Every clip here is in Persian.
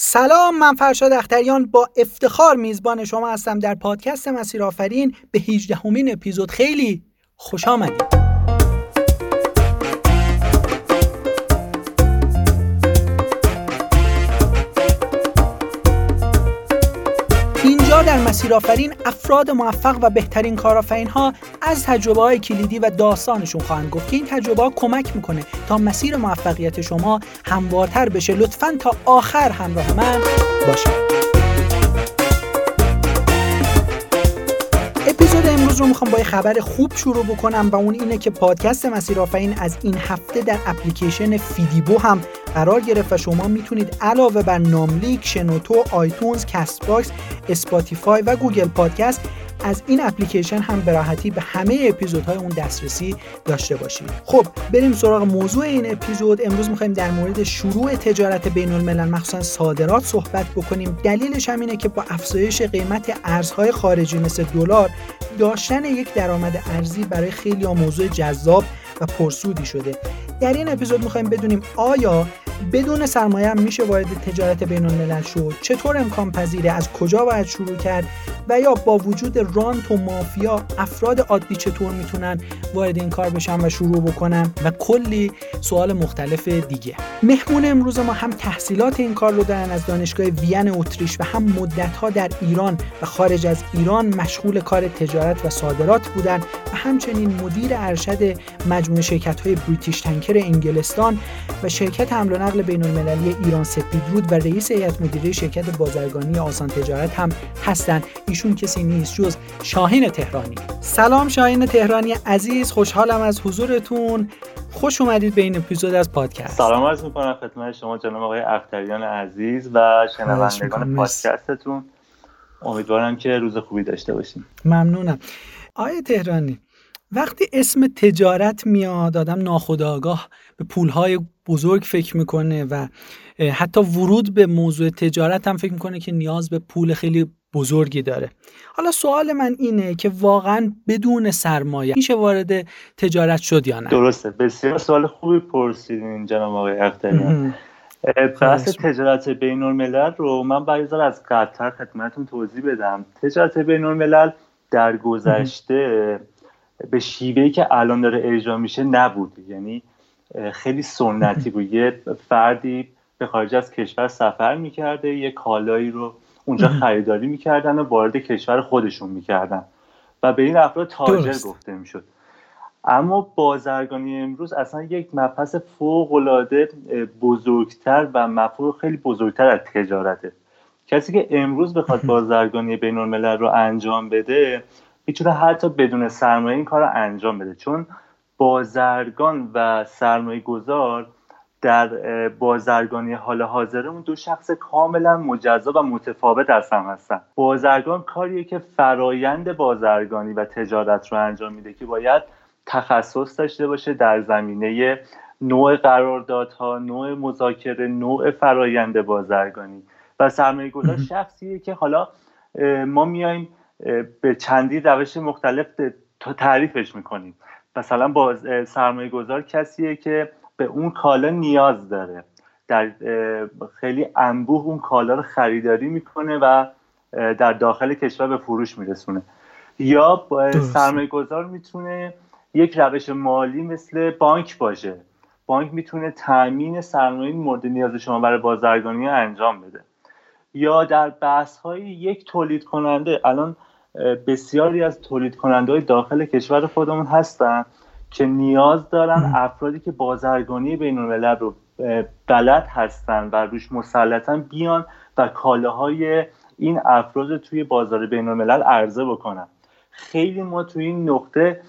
سلام من فرشاد اختریان با افتخار میزبان شما هستم در پادکست مسیر آفرین به 18 همین اپیزود. خیلی خوش آمدید. در مسیر آفرین افراد موفق و بهترین کارآفرین ها از تجربه های کلیدی و داستانشون خواهند گفت که این تجربه ها کمک می‌کنه تا مسیر موفقیت شما هموارتر بشه. لطفا تا آخر همراه من باشید. رو می‌خوام با یه خبر خوب شروع بکنم و اون اینه که پادکست مسیر آفرین از این هفته در اپلیکیشن فیدیبو هم قرار گرفت و شما می‌تونید علاوه بر ناملیک، شنوتو، آیتونز، کست باکس، اسپاتیفای و گوگل پادکست از این اپلیکیشن هم به راحتی به همه اپیزودهای اون دسترسی داشته باشید. خب بریم سراغ موضوع این اپیزود. امروز می‌خوایم در مورد شروع تجارت بین الملل مخصوصا صادرات صحبت بکنیم. دلیلش هم اینه که با افزایش قیمت ارزهای خارجی مثل دلار داشتن یک درآمد ارزی برای خیلی موضوع جذاب و پرسودی شده. در این اپیزود می‌خوایم بدونیم آیا بدون سرمایه هم میشه وارد تجارت بین الملل شد. چطور امکان پذیره؟ از کجا باید شروع کرد؟ و یا با وجود رانت و مافیا افراد عادی چطور می‌تونن وارد این کار بشن و شروع بکنن؟ و کلی سوال مختلف دیگه. مهمون امروز ما هم تحصیلات این کار رو دارن از دانشگاه وین اتریش و هم مدتها در ایران و خارج از ایران مشغول کار تجارت و صادرات بودن و همچنین مدیر ارشد مجموعه شرکت های بریتیش تنکر انگلستان و شرکت حمل نقل بین المللی ایران سپیدرود و رئیس هیئت مدیره شرکت بازرگانی آسان تجارت هم هستند. ایشون کسی نیست جز شاهین تهرانی. سلام شاهین تهرانی عزیز خوشحالم از حضورتون. خوش اومدید به این اپیزود از پادکست. سلام عرض می‌کنم خدمت شما جناب آقای اختریان عزیز و شنوندگان پادکستتون. امیدوارم که روز خوبی داشته باشیم. ممنونم. آقای تهرانی وقتی اسم تجارت میاد آدم ناخودآگاه به پولهای بزرگ فکر می‌کنه و حتی ورود به موضوع تجارت هم فکر می‌کنه که نیاز به پول خیلی بزرگی داره. حالا سوال من اینه که واقعا بدون سرمایه میشه وارد تجارت شد یا نه؟ درسته. بسیار سوال خوبی پرسیدین جناب آقای اختریان بحث تجارت بین الملل رو من برای از قطر خدمتتون توضیح بدم. تجارت بین الملل در گذشته به شیوهی که الان داره اجرا میشه نبود. یعنی خیلی سنتی بود. یه فردی به خارج از کشور سفر می‌کرده یه کالایی رو اونجا خریداری می‌کردن و وارد کشور خودشون می‌کردن و به این افراد تاجر گفته می‌شد. اما بازرگانی امروز اصلا یک مبحث فوق العاده بزرگتر و مفهوم خیلی بزرگتر از تجارته. کسی که امروز بخواد بازرگانی بین الملل رو انجام بده می‌تونه حتی بدون سرمایه این کار رو انجام بده. چون بازرگان و سرمایه گذار در بازرگانی حال حاضر اون دو شخص کاملا مجزا و متفاوت از هم هستن. بازرگان کاریه که فرایند بازرگانی و تجارت رو انجام میده که باید تخصص داشته باشه در زمینه نوع قراردادها نوع مذاکره نوع فرایند بازرگانی. و سرمایه گذار شخصیه که حالا ما میایم به چندی روش مختلف تعریفش می‌کنیم. مثلا با سرمایه گذار کسیه که به اون کالا نیاز داره. در خیلی انبوه اون کالا رو خریداری می‌کنه و در داخل کشور به فروش میرسونه. یا سرمایه گذار می‌تونه یک روش مالی مثل بانک باشه. بانک می‌تونه تامین سرمایه مورد نیاز شما برای بازرگانی انجام بده. یا در بحث های یک تولید کننده الان بسیاری از تولید کننده های داخل کشور خودمون هستن که نیاز دارن افرادی که بازرگانی بین الملل رو بلد هستن و روش مسلطن بیان و کالاهای این افراد توی بازار بین الملل عرضه بکنن. خیلی ما توی این نقطه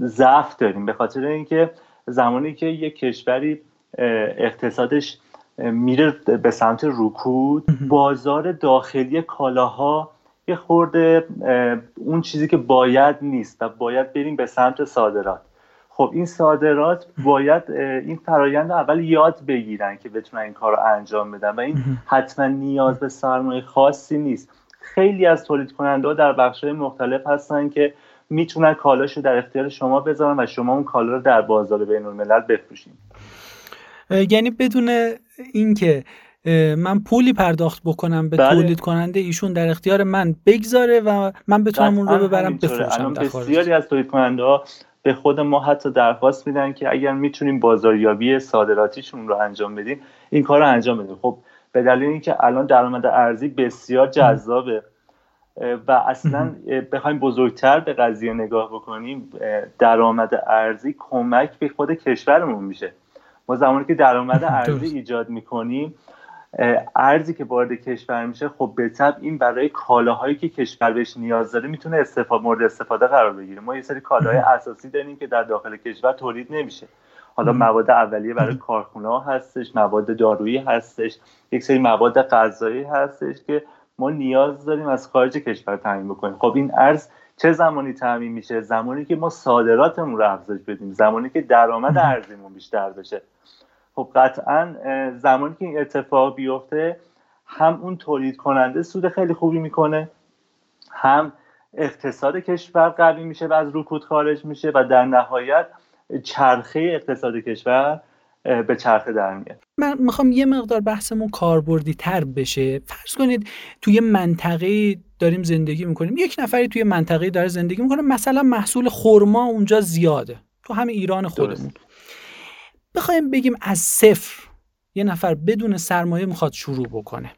ضعف داریم. به خاطر اینکه زمانی که یک کشوری اقتصادش میره به سمت رکود بازار داخلی کالاها یه خورده اون چیزی که باید نیست و باید بریم به سمت صادرات. خب این صادرات باید این فرایند اول یاد بگیرن که بتونن این کار رو انجام بدن و این حتما نیاز به سرمایه خاصی نیست. خیلی از تولید کننده در بخش مختلف هستن که می‌تونن کالاشو در اختیار شما بذارن و شما اون کالا رو در بازار بین الملل بفروشین یعنی بدون اینکه من پولی پرداخت بکنم به بله. تولید کننده ایشون در اختیار من بگذاره و من بتونم اون رو ببرم بفروشم. بسیاری از تولید کننده ها به خود ما حتی درخواست میدن که اگر می‌تونیم بازاریابی صادراتیشون رو انجام بدیم این کار رو انجام بدیم. خب به دلیل اینکه الان درآمد ارزی بسیار جذابه و اصلا بخوایم بزرگتر به قضیه نگاه بکنیم درآمد ارزی کمک به خود کشورمون میشه. ما زمانی که درآمد ارزی ایجاد می‌کنیم ارزی که وارد کشور میشه خب به طب این برای کالاهایی که کشور بهش نیاز داره می‌تونه استفاده مورد استفاده قرار بگیره. ما یه سری کالاهای اساسی داریم که در داخل کشور تولید نمیشه. حالا مواد اولیه برای کارخونه ها هستش مواد دارویی هستش یک سری مواد غذایی هستش که ما نیاز داریم از خارج کشور تامین بکنیم. خب این ارز چه زمانی تامین میشه؟ زمانی که ما صادراتمون رو افزایش بدیم. زمانی که درآمد ارزیمون بیشتر بشه. خب قطعا زمانی که این اتفاق بیفته هم اون تولید کننده سود خیلی خوبی می‌کنه هم اقتصاد کشور قوی میشه و از رکود خارج میشه و در نهایت چرخه اقتصاد کشور به چرخه در میاد. من می‌خوام یه مقدار بحثمون کاربردی تر بشه. فرض کنید توی منطقه داریم زندگی می‌کنیم یک نفری توی منطقه داره زندگی می‌کنه مثلا محصول خرما اونجا زیاده. تو همین ایران خودمون. بخوایم بگیم از صفر یه نفر بدون سرمایه می‌خواد شروع بکنه.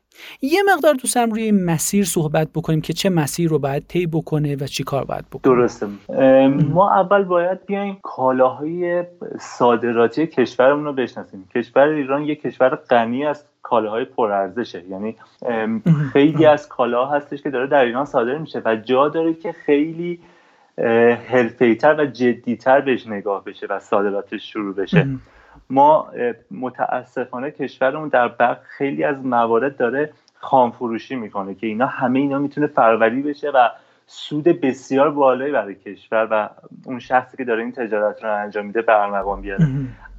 یه مقدار دوستم روی مسیر صحبت بکنیم که چه مسیر رو باید طی بکنه و چی کار باید بکنه. درسته. ما اول باید بیایم کالاهای صادراتی کشورمون رو بشناسیم. کشور ایران یک کشور غنی از کالاهای پرارزشه. یعنی خیلی از کالاها هستش که داره در ایران صادر میشه و جا داره که خیلی حرفه‌ای‌تر و جدیتر بهش نگاه بشه و صادراتش شروع بشه. ما متاسفانه کشورمون در خیلی از موارد داره خام فروشی می‌کنه که اینا همه اینا می‌تونه فروری بشه و سود بسیار بالایی برای کشور و اون شخصی که داره این تجارت رو انجام میده برمقام بیاره.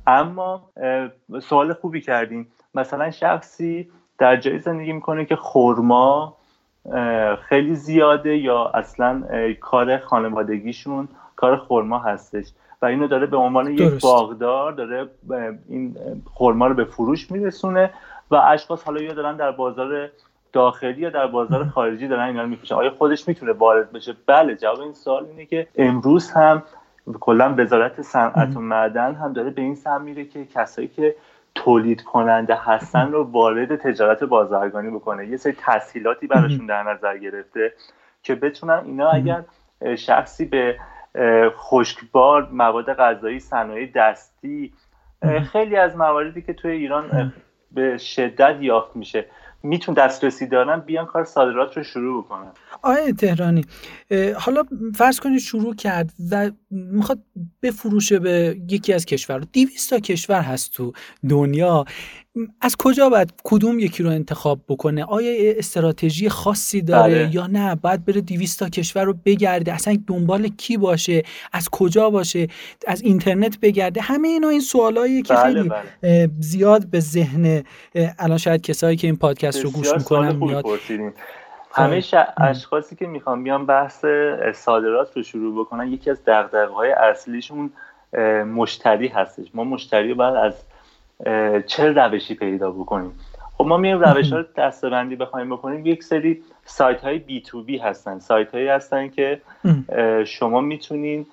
اما سوال خوبی کردیم مثلا شخصی در جایی زندگی می‌کنه که خورما خیلی زیاده یا اصلا کار خانوادگیشون کار خورما هستش. و اینو داره به عنوان یک باغدار داره این خورما رو به فروش میرسونه و اشخاص حالا یا دارن در بازار داخلی یا در بازار خارجی دارن اینا رو میفروشن. آیا خودش می‌تونه وارد بشه؟ بله جواب این سوال اینه که امروز هم کلا وزارت صنعت و معدن هم داره به این سم میره که کسایی که تولید کننده هستن رو وارد تجارت بازرگانی بکنه. یه سری تسهیلاتی براشون در نظر گرفته که بتونن اینا اگر شخصی به خشکبار مواد غذایی صنایع دستی خیلی از مواردی که توی ایران به شدت یافت میشه. میتون دسترسی دارن بیان کار صادرات رو شروع بکنن. آیا تهرانی حالا فرض کنید شروع کرد و می‌خواد بفروشه به یکی از کشور. 200 تا کشور هست تو دنیا. از کجا باید کدوم یکی رو انتخاب بکنه؟ آیا استراتژی خاصی داره بله. یا نه؟ باید بره 200 تا کشور رو بگرده. اصلا دنبال کی باشه؟ از کجا باشه؟ از اینترنت بگرده؟ همه اینا این سوالاییه که بله خیلی بله. زیاد به ذهن الان شاید کسایی که این پادکست رو گوش می‌کنن میاد. همه اشخاصی که می‌خوان بیان بحث صادرات رو شروع بکنن یکی از دغدغه‌های اصلیشون مشتری هستش. ما مشتری رو باید از چه روشی پیدا بکنیم؟ خب ما میایم روش ها رو دستبندی بخوایم بکنیم. یک سری سایت های بی تو بی هستن سایت هایی هستن که شما می‌تونین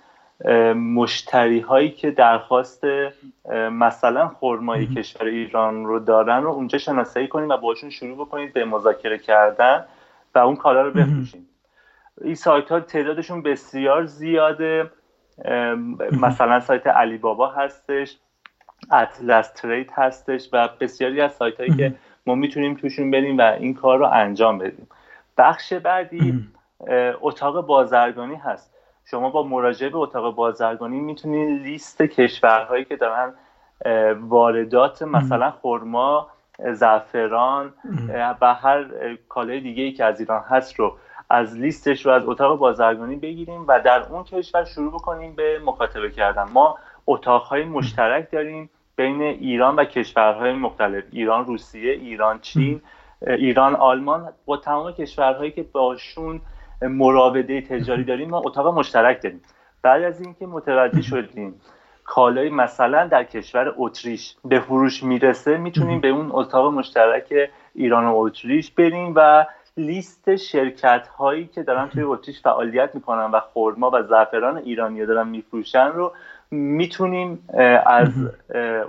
مشتری هایی که درخواست مثلا خرمای کشور ایران رو دارن رو اونجا شناسایی کنید و باشون شروع بکنید به مذاکره کردن. و اون کالا رو بفروشید این سایت ها تعدادشون بسیار زیاده. مثلا سایت علی بابا هستش اطلس ترید هستش و بسیاری از سایت هایی که ما می‌تونیم توشون بریم و این کار رو انجام بدیم. بخش بعدی اتاق بازرگانی هست. شما با مراجعه به اتاق بازرگانی می‌تونید لیست کشورهایی که دارن واردات مثلا خرما زعفران و هر کالای دیگه ای که از ایران هست رو از لیستش رو از اتاق بازرگانی بگیریم و در اون کشور شروع بکنیم به مکاتبه کردن. ما اتاقهای مشترک داریم بین ایران و کشورهای مختلف. ایران روسیه ایران چین ایران آلمان. با تمام کشورهایی که باشون مراوده تجاری داریم ما اتاق مشترک داریم. بعد از اینکه متوجه شدیم کالای مثلا در کشور اتریش به فروش می‌رسه می‌تونیم به اون اتاق مشترک ایران و اتریش بریم و لیست شرکت هایی که دارن توی اتریش فعالیت می‌کنن و خورما و زعفران ایرانی دارن میفروشن رو می‌تونیم از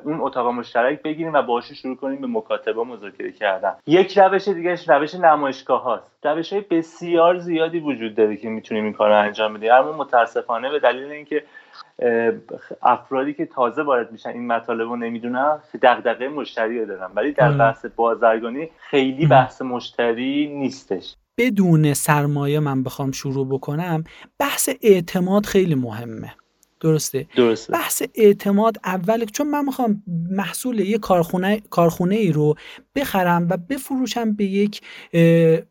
اون اتاق مشترک بگیریم و باهاش شروع کنیم به مکاتبه مذاکره کردن. یک روش دیگه روش نمایشگاه هاست روش های بسیار زیادی وجود داره که می‌تونیم این کار رو انجام بدیم. اما متاسفانه به دلیل اینکه افرادی که تازه وارد میشن این مطالب رو نمی‌دونن دغدغه مشتری رو دارن. ولی در بحث بازرگانی خیلی بحث مشتری نیستش. بدون سرمایه من بخوام شروع بکنم بحث اعتماد خیلی مهمه. درسته؟ درسته. بحث اعتماد اول چون من می‌خوام محصول یه کارخونه کارخونه ای رو بخرم و بفروشم به یک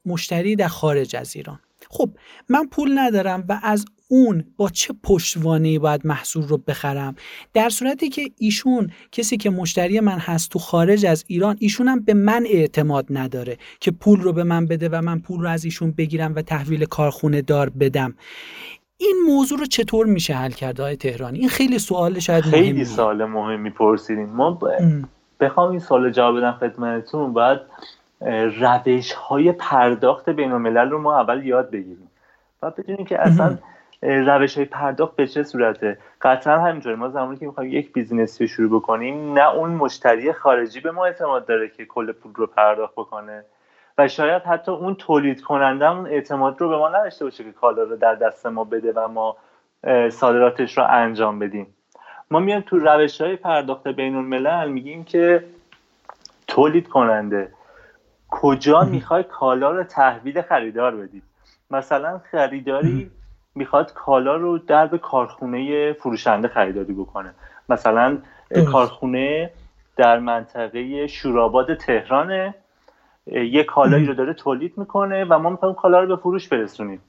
مشتری در خارج از ایران. خب من پول ندارم و از اون با چه پشتوانه باید محصول رو بخرم؟ در صورتی که ایشون کسی که مشتری من هست تو خارج از ایران ایشون هم به من اعتماد نداره که پول رو به من بده و من پول رو از ایشون بگیرم و تحویل کارخونه دار بدم. این موضوع رو چطور میشه حل کرد های تهرانی؟ این خیلی سوال شاید خیلی سوال مهمی پرسیدین. ما بخوام این سوال جواب بدم خدمتتون. باید روش های پرداخت بین الملل رو ما اول یاد بگیریم. و بدونیم که اصلا روش های پرداخت به چه صورته؟ قطعا همینطوره. ما زمانی که می‌خوایم یک بیزینسی رو شروع بکنیم نه اون مشتری خارجی به ما اعتماد داره که کل پول رو پرداخت بکنه. و شاید حتی اون تولید کننده اون اعتماد رو به ما نداشته باشه که کالا رو در دست ما بده و ما صادراتش رو انجام بدیم. ما میایم تو روش های پرداخت بین الملل میگیم که تولید کننده کجا می‌خوای کالا رو تحویل خریدار بدی؟ مثلا خریداری می‌خواد کالا رو در به کارخونه فروشنده خریداری بکنه. مثلا کارخونه در منطقه شوراباد تهرانه. یه کالایی رو داره تولید می‌کنه و ما می‌خوایم کالا رو به فروش برسونیم.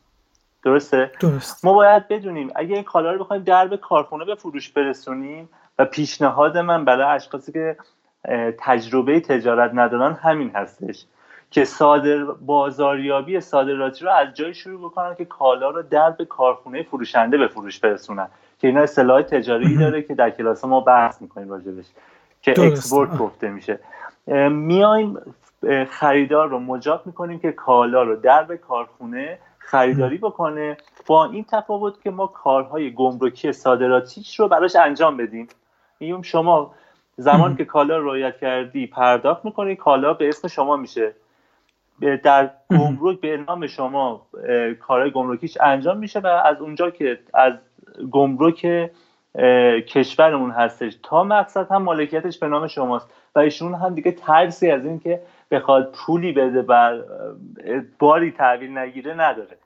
درسته؟ درست. ما باید بدونیم اگه این کالا رو بخوایم درب کارخونه به فروش برسونیم و پیشنهاد من برای اشخاصی که تجربه تجارت ندارن همین هستش. که صادر بازاریابی صادراتی رو از جای شروع بکنن که کالا رو درب کارخونه فروشنده به فروش برسونن. که اینا اصطلاح تجاری داره که در کلاس ما بحث می‌کنیم راجبش که export گفته میشه. میایم خریدار رو مجاب می‌کنیم که کالا رو درب کارخونه خریداری بکنه با این تفاوت که ما کارهای گمرکی صادراتیش رو براش انجام بدیم. میگیم شما زمان که کالا رو رویت کردی پرداخت می‌کنی کالا به اسم شما میشه. در گمرک به نام شما کارهای گمرکیش انجام میشه و از اونجا که از گمرک کشورمون هستش تا مقصد هم مالکیتش به نام شماست و ایشون هم دیگه ترسی از این که بخواد پولی بده بر باری تحویل نگیره نداره.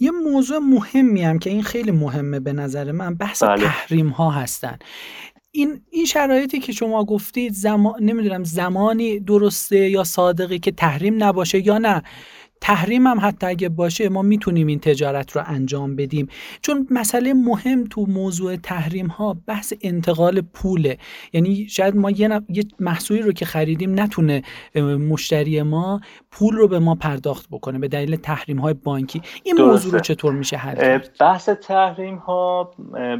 یه موضوع مهمی هم که این خیلی مهمه به نظر من بحث بله. تحریم ها هستن. این این شرایطی که شما گفتید زمان نمی‌دونم زمانی درسته یا صادقی که تحریم نباشه یا نه. تحریم هم حتی اگه باشه ما می‌تونیم این تجارت رو انجام بدیم. چون مسئله مهم تو موضوع تحریم ها بحث انتقال پوله. یعنی شاید ما یه, یه محصولی رو که خریدیم نتونه مشتری ما پول رو به ما پرداخت بکنه به دلیل تحریم های بانکی. این موضوع رو چطور میشه حل کرد؟ بحث تحریم ها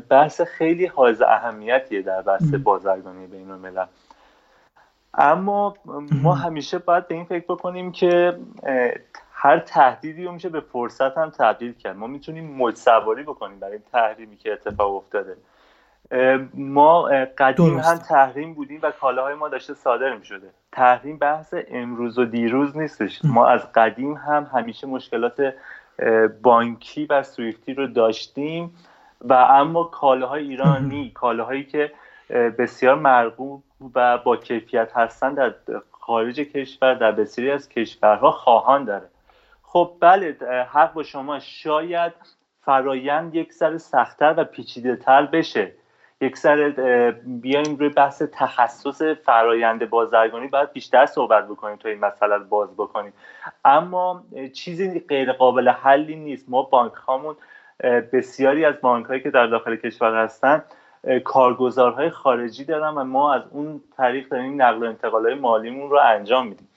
بحث خیلی حائز اهمیتیه در بحث بازرگانی بین الملل اما ما همیشه باید به این فکر بکنیم که هر تهدیدی رو میشه به فرصت هم تبدیل کرد. ما می‌تونیم موج سواری بکنیم برای این تحریمی که اتفاق افتاده. ما قدیم هم تحریم بودیم و کالاهای ما داشته صادر می‌شده. تحریم بحث امروز و دیروز نیستش. ما از قدیم هم همیشه مشکلات بانکی و سویفتی رو داشتیم و اما کالاهای ایرانی کالاهایی که بسیار مرغوب و با کیفیت هستن در خارج کشور در بسیاری از کشورها خواهان داره. خب بله حق با شما شاید فرایند یک سر سختتر و پیچیده تر بشه. یک سر بیایم روی بحث تخصص فرایند بازرگانی باید بیشتر صحبت بکنیم تا این مسئله رو باز بکنیم. اما چیزی غیر قابل حلی نیست. ما بانک هامون بسیاری از بانک هایی که در داخل کشور هستن کارگزارهای خارجی دارن و ما از اون طریق داریم نقل و انتقال های مالیمون رو انجام میدیم.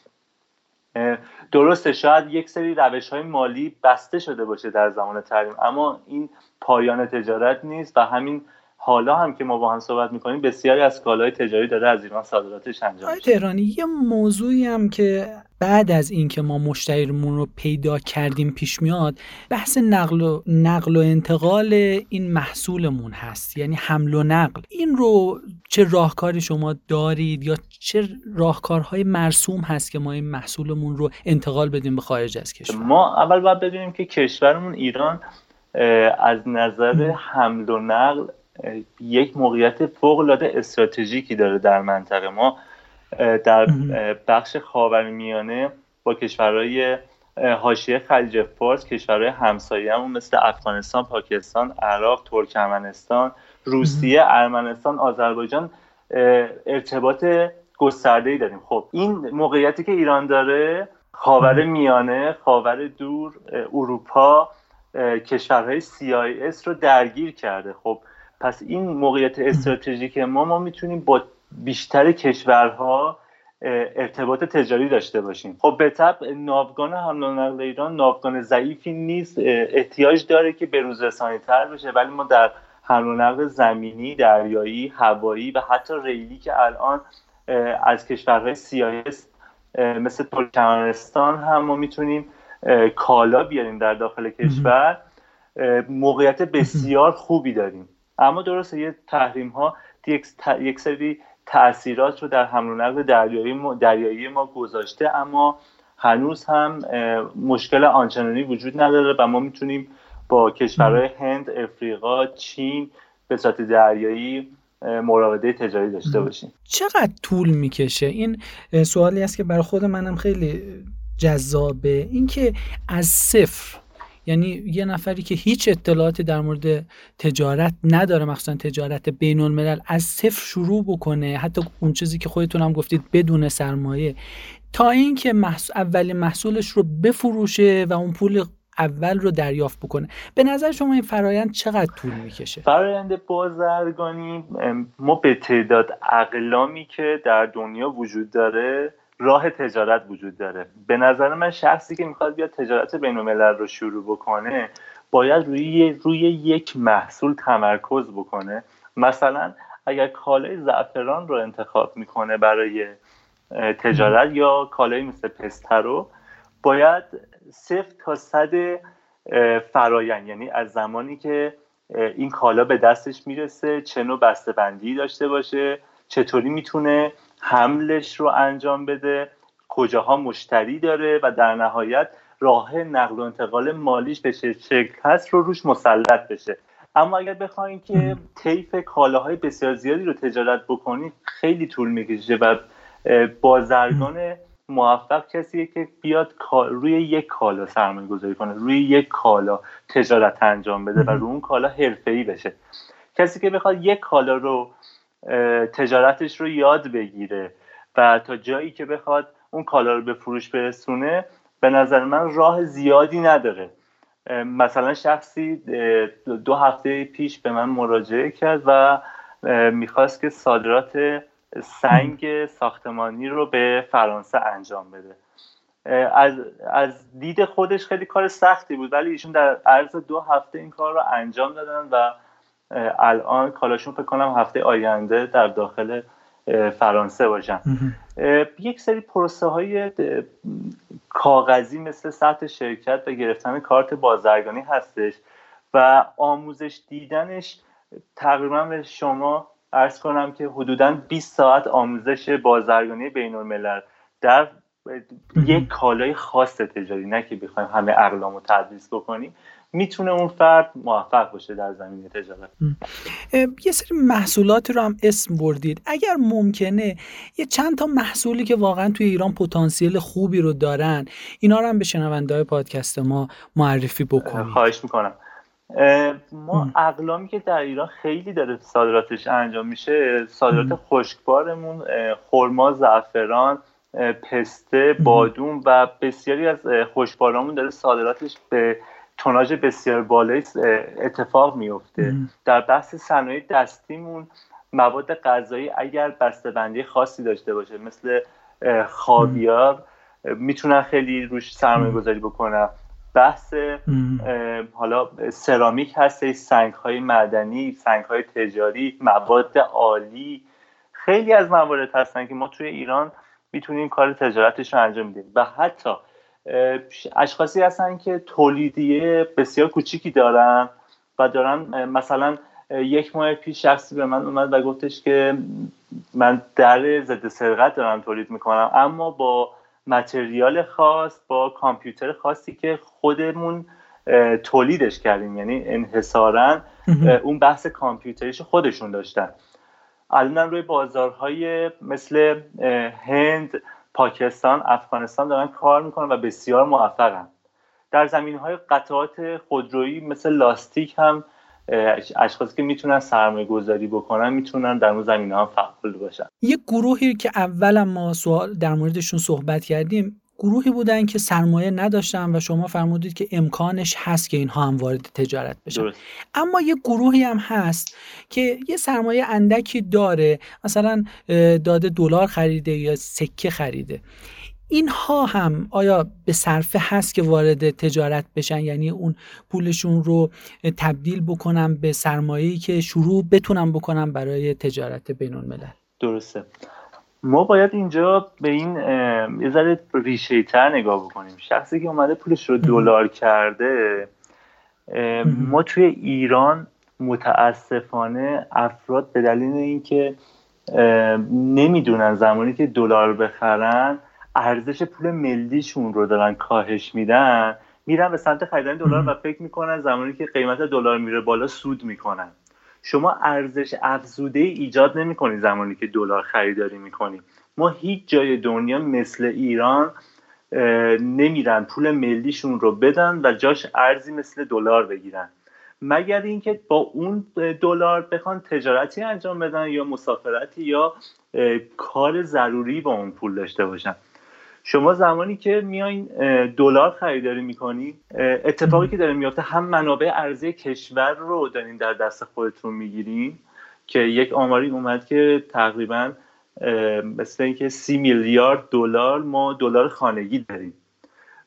درسته شاید یک سری روش های مالی بسته شده باشه در زمان تحریم اما این پایان تجارت نیست و همین حالا هم که ما با هم صحبت می‌کنیم بسیاری از کالای تجاری داره از ایران صادراتش انجام میشه. تهرانی یه موضوعی هم که بعد از اینکه ما مشتریمون رو پیدا کردیم پیش میاد بحث نقل و نقل و انتقال این محصولمون هست یعنی حمل و نقل. این رو چه راهکاری شما دارید یا چه راهکارهای مرسوم هست که ما این محصولمون رو انتقال بدیم به خارج از کشور؟ ما اول باید بدونیم که کشورمون ایران از نظر حمل و نقل یک موقعیت فوق العاده استراتژیکی داره در منطقه ما در بخش خاورمیانه با کشورهای حاشیه خلیج فارس کشورهای همسایه‌مون مثل افغانستان، پاکستان، عراق، ترکمنستان، روسیه، ارمنستان، آذربایجان ارتباط گسترده داریم. خب این موقعیتی که ایران داره خاور میانه خاور دور اروپا کشورهای CIS رو درگیر کرده. خب پس این موقعیت استراتژیک ما ما می‌تونیم با بیشتر کشورها ارتباط تجاری داشته باشیم. خب به طب ناوگان حمل و نقل ایران ناوگان ضعیفی نیست. احتیاج داره که به روز رسانی تر بشه ولی ما در حمل و نقل زمینی دریایی هوایی و حتی ریلی که الان از کشورهای سیاهست مثل ترکمنستان هم ما می‌تونیم کالا بیاریم در داخل کشور. موقعیت بسیار خوبی داریم. اما درسته یه تحریم ها یک سری تاثیرات رو در حمل و نقل دریایی ما, دریایی ما گذاشته اما هنوز هم مشکل آنچنانی وجود نداره و ما می‌تونیم با کشورهای هند، افریقا، چین به صورت دریایی مراوده تجاری داشته باشیم. چقدر طول می‌کشه؟ این سوالی است که برای خود منم خیلی جذابه. اینکه از صفر یعنی یه نفری که هیچ اطلاعاتی در مورد تجارت نداره مخصوصا تجارت بین الملل از صفر شروع بکنه. حتی اون چیزی که خودتون هم گفتید بدون سرمایه. تا اینکه محصول اولین محصولش رو بفروشه و اون پول اول رو دریافت بکنه. به نظر شما این فرایند چقدر طول می‌کشه؟ فرایند بازرگانی ما به تعداد اقلامی که در دنیا وجود داره راه تجارت وجود داره. به نظر من شخصی که می‌خواد بیاد تجارت بین الملل رو شروع بکنه باید روی روی یک محصول تمرکز بکنه. مثلا اگر کالای زعفران رو انتخاب می‌کنه برای تجارت یا کالای مثل پسترو باید صفر تا صد فرایند. یعنی از زمانی که این کالا به دستش می‌رسه چه نوع بندی داشته باشه چطوری می‌تونه حملش رو انجام بده. کجاها مشتری داره و در نهایت راه نقل و انتقال مالیش به چه شکل هست رو روش مسلط بشه. اما اگر بخواین که طیف کالاهای بسیار زیادی رو تجارت بکنید خیلی طول می‌کشه و بازرگان موفق کسیه که بیاد روی یک کالا سرمایه گذاری کنه روی یک کالا تجارت انجام بده و روی اون کالا حرفه‌ای بشه. کسی که بخواد یک کالا رو تجارتش رو یاد بگیره و تا جایی که بخواد اون کالا رو به فروش برسونه به نظر من راه زیادی نداره. مثلا شخصی دو هفته پیش به من مراجعه کرد و می‌خواست که صادرات سنگ ساختمانی رو به فرانسه انجام بده. از, از دید خودش خیلی کار سختی بود ولی ایشون در عرض دو هفته این کار رو انجام دادن و الان کالاشون فکر کنم هفته آینده در داخل فرانسه باشن. یک سری پروسه های کاغذی مثل سطح شرکت و گرفتن کارت بازرگانی هستش و آموزش دیدنش تقریبا به شما ارز کنم که حدودا 20 ساعت آموزش بازرگانی بین الملل در یک کالای خاص تجاری نه که بخوایم همه اقلام رو تدریس بکنیم. می‌تونه اون فرد موفق باشه در زمینه تجارت. یه سری محصولاتی رو هم اسم بردید. اگر ممکنه یه چند تا محصولی که واقعا توی ایران پتانسیل خوبی رو دارن اینا رو هم به شنونده های پادکست ما معرفی بکنید. خواهش می‌کنم. ما اقلامی که در ایران خیلی داره صادراتش انجام میشه صادرات خشکبارمون خرما زعفران پسته بادوم و بسیاری از خوشبارامون داره صادراتش به توناژ بسیار بالایی اتفاق میفته. در بحث صنایع دستیمون مواد غذایی اگر بسته‌بندی خاصی داشته باشه مثل خاویار می‌تونن خیلی روش سرمایه گذاری بکنن. بحث حالا سرامیک هستش سنگ های مدنی سنگ های تجاری مواد عالی. خیلی از موارد هستن که ما توی ایران می‌تونیم کار تجارتش رو انجام بدیم و حتی اشخاصی هستن که تولیدیه بسیار کوچیکی دارن و دارن مثلا یک ماه پیش شخصی به من اومد و گفتش که من در ضد سرقت دارم تولید می‌کنم اما با متریال خاص با کامپیوتر خاصی که خودمون تولیدش کردیم. یعنی انحصارا اون بحث کامپیوتریش خودشون داشتن. الان روی بازارهای مثل هند پاکستان افغانستان دارن کار می‌کنن و بسیار موفقن. در زمین های قطعات خودرویی مثل لاستیک هم اشخاصی که می‌تونن سرمایه گذاری بکنن می‌تونن در اون زمین ها فعال باشن. یه گروهی که اولا ما سوال در موردشون صحبت کردیم گروهی بودن که سرمایه نداشتن و شما فرمودید که امکانش هست که اینها هم وارد تجارت بشن. اما یه گروهی هم هست که یه سرمایه اندکی داره. مثلا داده دلار خریده یا سکه خریده. اینها هم آیا به صرفه هست که وارد تجارت بشن؟ یعنی اون پولشون رو تبدیل بکنن به سرمایه‌ای که شروع بتونن بکنن برای تجارت بین الملل. درسته. ما باید اینجا به این یه ذره ریشه تر نگاه بکنیم. شخصی که اومده پولش رو دلار کرده ما توی ایران متاسفانه افراد به دلیل اینکه نمی‌دونن زمانی که دلار بخرن ارزش پول ملیشون رو دارن کاهش میدن میرن به سمت خریدن دلار و فکر می‌کنن زمانی که قیمت دلار میره بالا سود می‌کنن. شما ارزش افزوده ایجاد نمی‌کنید زمانی که دلار خریداری می‌کنی. ما هیچ جای دنیا مثل ایران نمیرن. پول ملیشون رو بدن و جاش ارزی مثل دلار بگیرن. مگر اینکه با اون دلار بخوان تجارتی انجام بدن یا مسافرتی یا کار ضروری با اون پول داشته باشن. شما زمانی که میایین دلار خریداری می‌کنی اتفاقی که داره میافته هم منابع ارزی کشور رو دارین در دست خودتون می‌گیرین که یک آماری اومد که تقریبا مثل اینکه سی میلیارد دلار ما دلار خانگی داریم.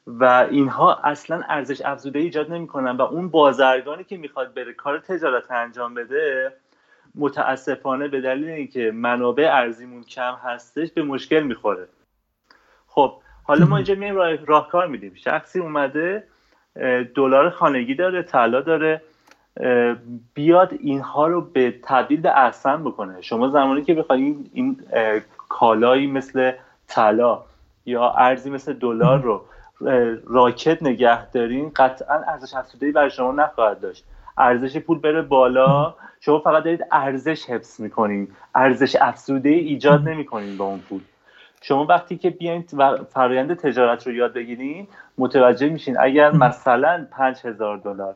و اینها اصلا ارزش افزوده ایجاد نمی‌کنن و اون بازرگانی که می‌خواد بره کار تجارت انجام بده متاسفانه به دلیل اینکه منابع ارزیمون کم هستش به مشکل می‌خوره. خب حالا ما اینجا میایم راه، راهکار میدیم. شخصی اومده دلار خانگی داره طلا داره بیاد اینها رو به تبدیل به ارسن بکنه. شما زمانی که بخواید این کالایی مثل طلا یا ارزی مثل دلار رو راکت نگه دارین قطعا ارزش افزوده‌ای برای شما نخواهد داشت. ارزش پول بره بالا. شما فقط دارید ارزش حفظ می‌کنین. ارزش افزوده ایجاد نمی‌کنین با اون پول. شما وقتی که بیاین فرایند تجارت رو یاد بگیرین متوجه میشین اگر مثلا 5000 دلار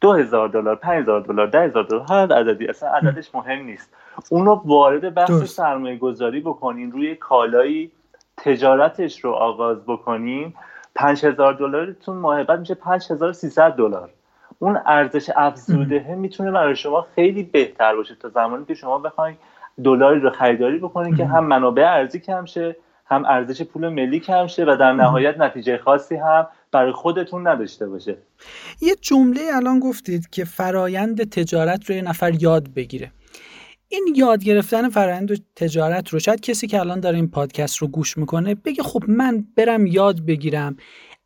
دو هزار دلار پنج هزار دلار ده هزار دلار هر عددی اصلا عددش مهم نیست. اون رو وارد بحث سرمایه گذاری بکنین روی کالایی تجارتش رو آغاز بکنین. پنج هزار دلارتون ماه بعد میشه پنج هزار سیصد دلار. اون ارزش افزوده می‌تونه برای شما خیلی بهتر باشه تا زمانی که شما بخواید دلاری رو خریداری بکنین که هم منابع ارزی کم شه هم ارزش پول ملی کم شه و در نهایت نتیجه خاصی هم برای خودتون نداشته باشه. یه جمله الان گفتید که فرایند تجارت رو یه نفر یاد بگیره. این یاد گرفتن فرایند تجارت رو شاید کسی که الان داره این پادکست رو گوش می‌کنه بگه خب من برم یاد بگیرم.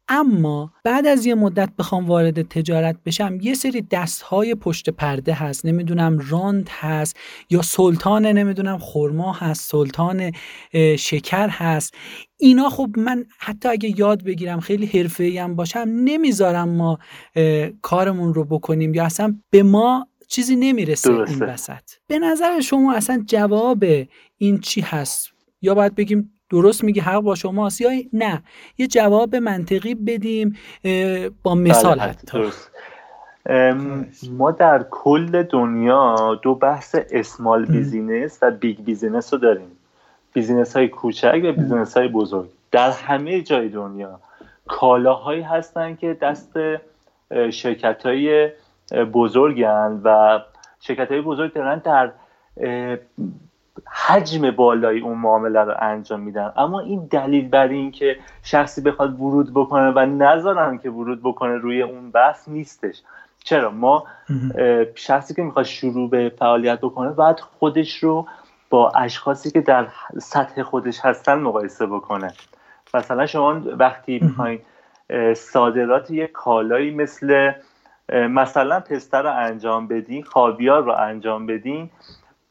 اما بعد از یه مدت بخوام وارد تجارت بشم یه سری دستهای پشت پرده هست. نمی‌دونم راند هست یا سلطان نمی‌دونم خرما هست سلطان شکر هست. اینا خب من حتی اگه یاد بگیرم خیلی حرفه‌ای هم باشم نمی‌ذارم ما کارمون رو بکنیم یا اصلا به ما چیزی نمی‌رسه این وسط. به نظر شما اصلا جواب این چی هست؟ یا باید بگیم درست میگی حق با شماست یا نه؟ یه جواب منطقی بدیم با مثال بله، حتی. ما در کل دنیا دو بحث small business و big business رو داریم. business های کوچک و business های بزرگ. در همه جای دنیا کالاهایی هستن که دست شرکت های بزرگن و شرکت های بزرگ دارن در حجم بالای اون معامله رو انجام میدن. اما این دلیل بر این که شخصی بخواد ورود بکنه و نذارن که ورود بکنه روی اون بحث نیستش. چرا؟ ما شخصی که می‌خواد شروع به فعالیت بکنه باید خودش رو با اشخاصی که در سطح خودش هستن مقایسه بکنه. مثلا شما وقتی می‌خواین صادرات یک کالایی مثل مثلا پستر رو انجام بدین خابیار رو انجام بدین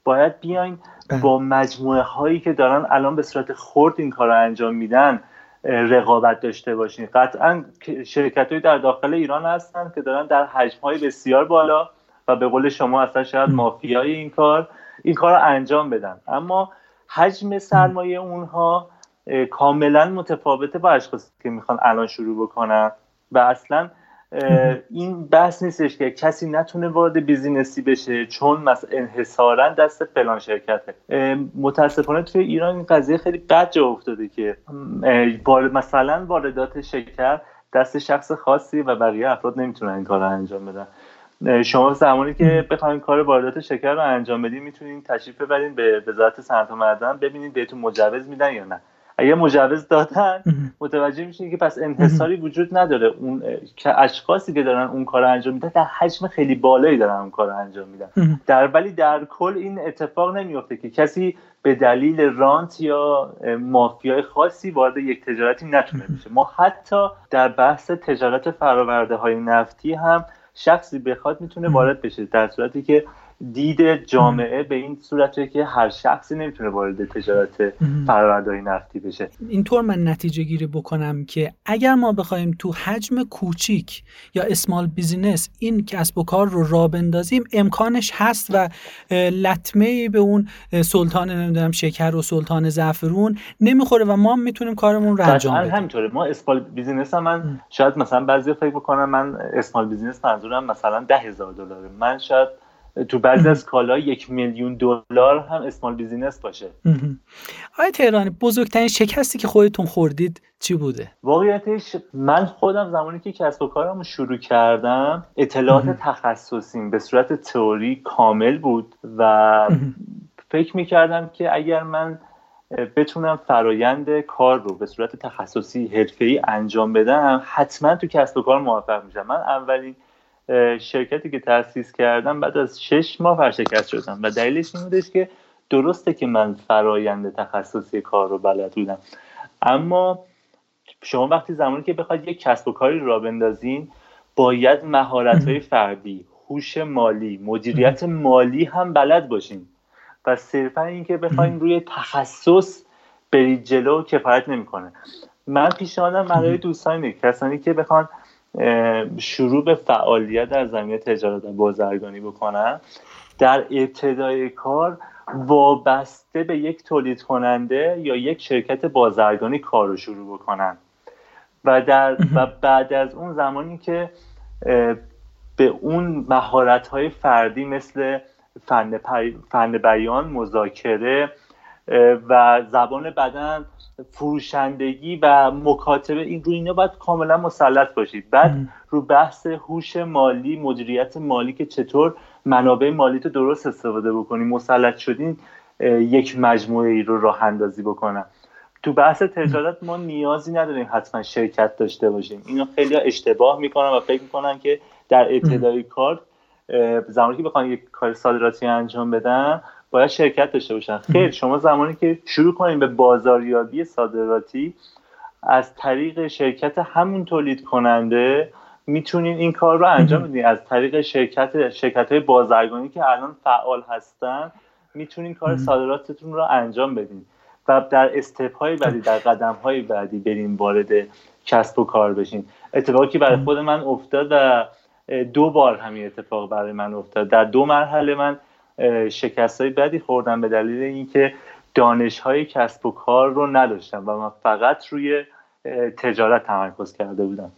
باید بیاین. با مجموعه هایی که دارن الان به صورت خورد این کار رو انجام میدن رقابت داشته باشین. قطعا شرکت در داخل ایران هستن که دارن در حجم های بسیار بالا و به قول شما اصلا شاید مافیای این کار این کار رو انجام بدن. اما حجم سرمایه اونها کاملا متفاوته با اشخاصی که می‌خوان الان شروع بکنن و اصلا این بحث نیستش که کسی نتونه وارد بیزینسی بشه چون مثلا انحصارا دست فلان شرکته. متاسفانه توی ایران این قضیه خیلی بد جا افتاده که مثلا واردات شکر دست شخص خاصی و بقیه افراد نمی‌تونن این کار رو انجام بدن. شما زمانی که بخواید کار واردات شکر رو انجام بدین می‌تونین تشریف ببرین به وزارت صنعت و معدن ببینید بهتون مجوز میدن یا نه. اگه مجوز دادن متوجه میشین که پس انحصاری وجود نداره. اون که اشخاصی که دارن اون کار انجام میدن در حجم خیلی بالایی دارن اون کار انجام میدن. در ولی در کل این اتفاق نمیفته که کسی به دلیل رانت یا مافیای خاصی وارد یک تجارتی نتونه بشه. ما حتی در بحث تجارت فراورده های نفتی هم شخصی بخواد می‌تونه وارد بشه در صورتی که دید جامعه به این صورته که هر شخصی نمی‌تونه وارد تجارت فرآوردهای نفتی بشه. اینطور من نتیجه گیری بکنم که اگر ما بخوایم تو حجم کوچیک یا اسمال بیزینس این کسب و کار رو را بندازیم امکانش هست و لطمه به اون سلطان نمی‌دونم شکر و سلطان زعفرون نمی‌خوره و ما می‌تونیم کارمون رو انجام بدیم. همینطوره. ما small business هم من شاید مثلا بعضی فکر بکنم من small business منظورم مثلا ده هزار دلاره. من شاید تو بعضی از کالا یک میلیون دلار هم small business باشه. آقای تهرانی بزرگترین شکستی که خودتون خوردید چی بوده؟ واقعیتش من خودم زمانی که کسب و کارم شروع کردم اطلاعات تخصصیم به صورت تئوری کامل بود و فکر می‌کردم که اگر من بتونم فرایند کار رو به صورت تخصصی حرفه‌ای انجام بدم حتما تو کسب و کار موفق میشم. من اولین شرکتی که تاسیس کردم بعد از شش ماه ورشکست شدم. و دلیلش این بودش که درسته که من فرایند تخصصی کار رو بلد بودم. اما شما وقتی زمانی که بخواید یک کسب و کاری را بندازین باید مهارت های فردی هوش مالی مدیریت مالی هم بلد باشین. و صرفا اینکه بخواین روی تخصص برید جلو کفایت نمی‌کنه. من پیشنهادم برای دوستان کسانی که بخوان شروع به فعالیت در زمینه تجارت و بازرگانی بکنن در ابتدای کار وابسته به یک تولید کننده یا یک شرکت بازرگانی کار رو شروع بکنن و, در و بعد از اون زمانی که به اون مهارت های فردی مثل فن, فن بیان مذاکره و زبان بدن فروشندگی و مکاتبه این رو اینا باید کاملا مسلط باشید. بعد رو بحث هوش مالی مدیریت مالی که چطور منابع مالی تو درست استفاده بکنی مسلط شدین یک مجموعه ای رو راه اندازی بکنن تو بحث تجارت ما نیازی نداریم حتما شرکت داشته باشیم. اینو خیلی اشتباه می‌کنن و فکر می‌کنن که در ابتدای کار زمانی که بخوان یک کار صادراتی انجام بدن باید شرکت داشته باشن. خیر شما زمانی که شروع کنید به بازاریابی صادراتی از طریق شرکت همون تولید کننده می‌تونین این کار رو انجام بدین. از طریق شرکت شرکت های بازرگانی که الان فعال هستن می‌تونین کار صادراتتون رو انجام بدین و در استپ های بعدی در قدم های بعدی برین وارد کسب و کار بشین. اتفاقی که برای خود من افتاد و دو بار همین اتفاق برای من افتاد. در دو مرحله من شکست های بدی خوردم به دلیل اینکه دانش های کسب و کار رو نداشتم و من فقط روی تجارت تمرکز کرده بودم.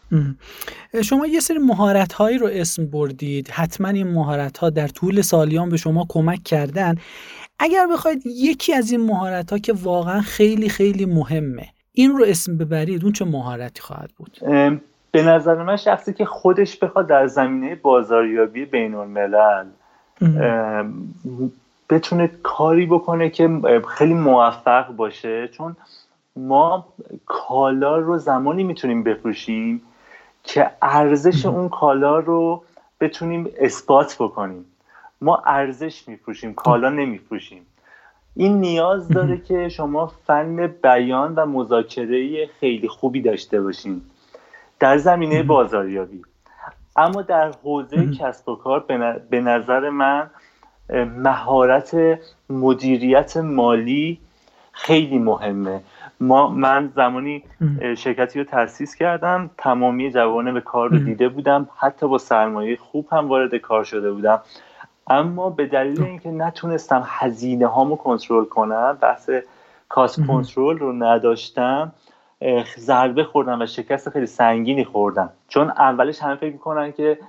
شما یه سری مهارت هایی رو اسم بردید. حتما این مهارت ها در طول سالیان به شما کمک کردن. اگر بخواید یکی از این مهارت ها که واقعا خیلی خیلی مهمه این رو اسم ببرید اون چه مهارتی خواهد بود؟ به نظر من شخصی که خودش بخواد در زمینه بازاریابی بین الملل بتونه کاری بکنه که خیلی موفق باشه. چون ما کالا رو زمانی می‌تونیم بفروشیم که ارزش اون کالا رو بتونیم اثبات بکنیم. ما ارزش میفروشیم کالا نمیفروشیم. این نیاز داره که شما فن بیان و مذاکره خیلی خوبی داشته باشین. در زمینه بازاریابی. اما در حوزه کسب و کار به نظر من مهارت مدیریت مالی خیلی مهمه. ما من زمانی شرکتی رو تاسیس کردم تمامی جوانه به کار رو دیده بودم حتی با سرمایه خوب هم وارد کار شده بودم. اما به دلیل اینکه نتونستم هزینه هامو کنترل کنم بحث کاست کنترل رو نداشتم ضربه خوردم و شکست خیلی سنگینی خوردم چون اولش همه فکر می‌کنن که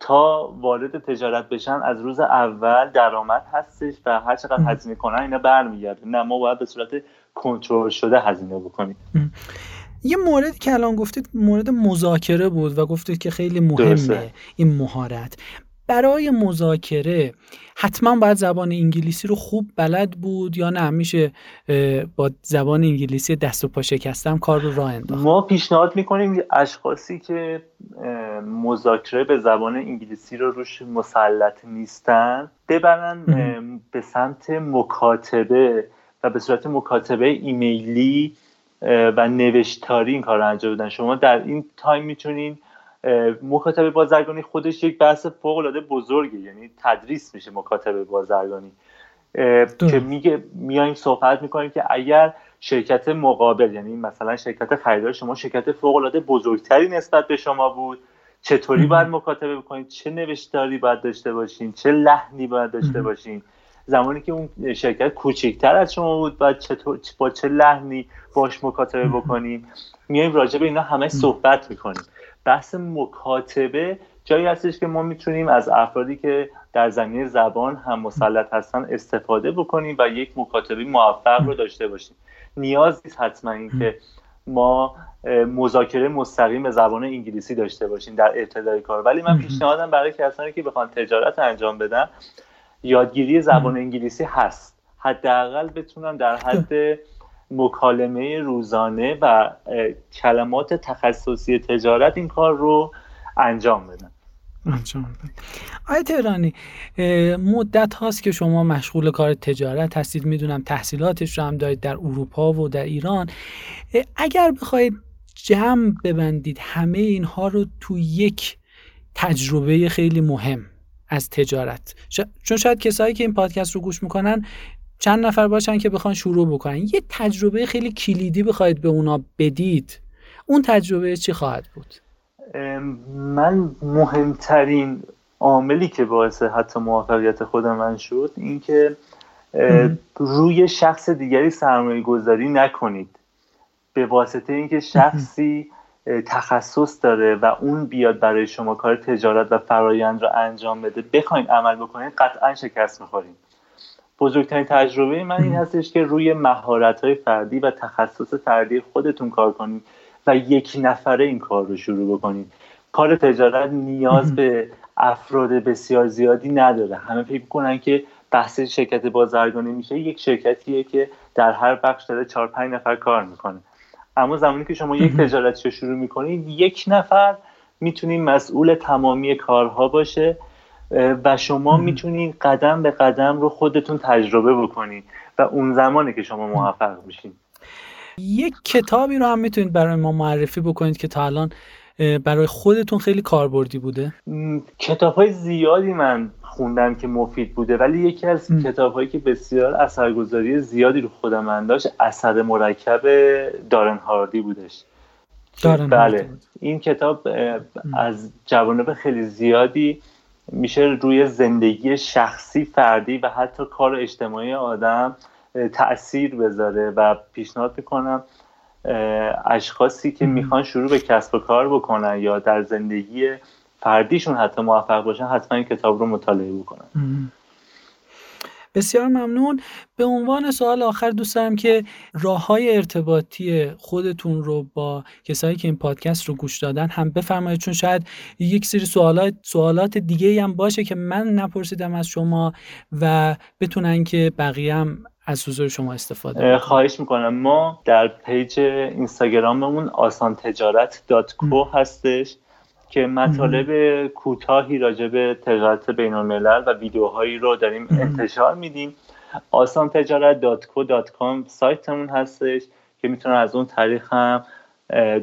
تا وارد تجارت بشن از روز اول درآمد هستش و هر چقدر هزینه کنن اینا برمیگرده. نه ما باید به صورت کنترل شده هزینه بکنیم. یه مورد که الان گفتید مورد مذاکره بود و گفتید که خیلی مهمه. این مهارت. برای مذاکره حتما باید زبان انگلیسی رو خوب بلد بود یا نه؟ میشه با زبان انگلیسی دست و پا شکستم کار رو راه انداخت. ما پیشنهاد می‌کنیم اشخاصی که مذاکره به زبان انگلیسی رو روش مسلط نیستن ببرن به سمت مکاتبه و به صورت مکاتبه ایمیلی و نوشتاری این کار رو انجام بدن. شما در این تایم می‌تونین مکاتبه بازرگانی خودش یک بحث فوق العاده بزرگه یعنی تدریس میشه مکاتبه بازرگانی. که میگه میایم صحبت می‌کنیم که اگر شرکت مقابل یعنی مثلا شرکت خریدار شما شرکت فوق العاده بزرگتری نسبت به شما بود چطوری باید مکاتبه بکنید؟ چه نوشتاری باید داشته باشین؟ چه لحنی باید داشته باشین؟ زمانی که اون شرکت کوچکتر از شما بود باید چطور با چه لحنی باش مکاتبه بکنیم؟ میایم راجع به اینا همه صحبت می‌کنیم. بحث مکاتبه جایی هستش که ما می‌تونیم از افرادی که در زمینه زبان هم مسلط هستن استفاده بکنیم و یک مکاتبه موفق رو داشته باشیم. نیاز نیست حتما اینکه ما مذاکره مستقیم به زبان انگلیسی داشته باشیم در ابتدای کار. ولی من پیشنهادم برای کسانی که بخوان تجارت انجام بدن یادگیری زبان انگلیسی هست. حداقل بتونن در حد مکالمه روزانه و کلمات تخصصی تجارت این کار رو انجام بدن. آیا تهرانی مدت هاست که شما مشغول کار تجارت هستید. می‌دونم تحصیلاتش رو هم دارید در اروپا و در ایران. اگر بخواید جمع ببندید همه اینها رو تو یک تجربه خیلی مهم از تجارت. چون شاید کسایی که این پادکست رو گوش می‌کنن چند نفر باشن که بخوان شروع بکنن. یه تجربه خیلی کلیدی بخواید به اونا بدید اون تجربه چی خواهد بود؟ من مهمترین عاملی که باعث حتی موفقیت خود من شد اینکه روی شخص دیگری سرمایه گذاری نکنید. به واسطه اینکه شخصی تخصص داره و اون بیاد برای شما کار تجارت و فرایند رو انجام بده بخواین عمل بکنید قطعا شکست می‌خورید بزرگترین تجربه من این هستش که روی مهارت های فردی و تخصص فردی خودتون کار کنید و یک نفره این کار رو شروع بکنید. کار تجارت نیاز به افراد بسیار زیادی نداره. همه فکر کنن که بحث شرکت بازرگانی میشه. یک شرکتیه که در هر بخش داره چهار پنج نفر کار می‌کنه. اما زمانی که شما یک تجارتی رو شروع می‌کنید یک نفر می‌تونید مسئول تمامی کارها باشه. و شما می‌تونید قدم به قدم رو خودتون تجربه بکنید و اون زمانی که شما موفق میشین یک کتابی رو هم می‌تونید برای ما معرفی بکنید که تا الان برای خودتون خیلی کاربردی بوده. کتاب های زیادی من خوندم که مفید بوده ولی یکی از کتاب هایی که بسیار اثرگذاری زیادی رو خودم من داشت اثر مرکب دارن هاردی بودش. دارن بله این کتاب از جوانب خیلی زیادی میشه روی زندگی شخصی فردی و حتی کار اجتماعی آدم تاثیر بذاره و پیشنهاد می‌کنم اشخاصی که می‌خوان شروع به کسب و کار بکنن یا در زندگی فردیشون حتی موفق باشن حتما این کتاب رو مطالعه بکنن. بسیار ممنون. به عنوان سوال آخر دوست دارم که راه های ارتباطی خودتون رو با کسایی که این پادکست رو گوش دادن هم بفرمایید. چون شاید یک سری سوالات سوالات دیگه هم باشه که من نپرسیدم از شما و بتونن که بقیه هم از حضور شما استفاده خواهش می‌کنم. ما در page اینستاگراممون آسان تجارت dot co هستش. که مطالب کوتاهی راجع به تجارت بین الملل و ویدیوهایی رو داریم انتشار میدیم. آسان تجارت dot co dot com سایتمون هستش که می‌تونن از اون طریق هم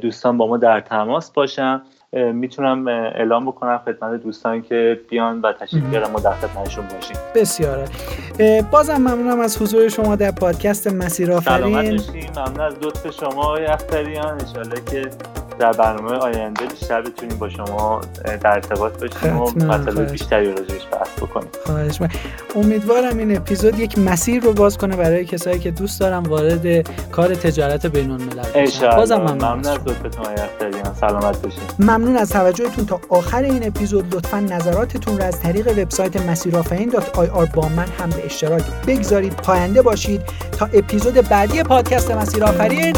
دوستان با ما در تماس باشن. می‌تونم اعلام بکنم خدمت دوستان که بیان و تشریف بیارم و در خدمتشون باشیم. بسیاره. بازم ممنونم از حضور شما در پادکست مسیر آفرین. ممنون از لطف شما آقای اختریان. انشالله که در برنامه آینده بیشتر بتونیم با شما در ارتباط باشیم و مطالب بیشتری راجعش بحث بکنیم. خواهش. امیدوارم این اپیزود یک مسیر رو باز کنه برای کسایی که دوست دارن وارد کار تجارت بین الملل بشن بازم ممنون, ممنون از لطفتون سلامت باشین. ممنون از توجهتون تا آخر این اپیزود. لطفا نظراتتون رو از طریق وبسایت مسیرافین آر با من هم به اشتراک بگذارید. پاینده باشید تا اپیزود بعدی پادکست مسیر آفرین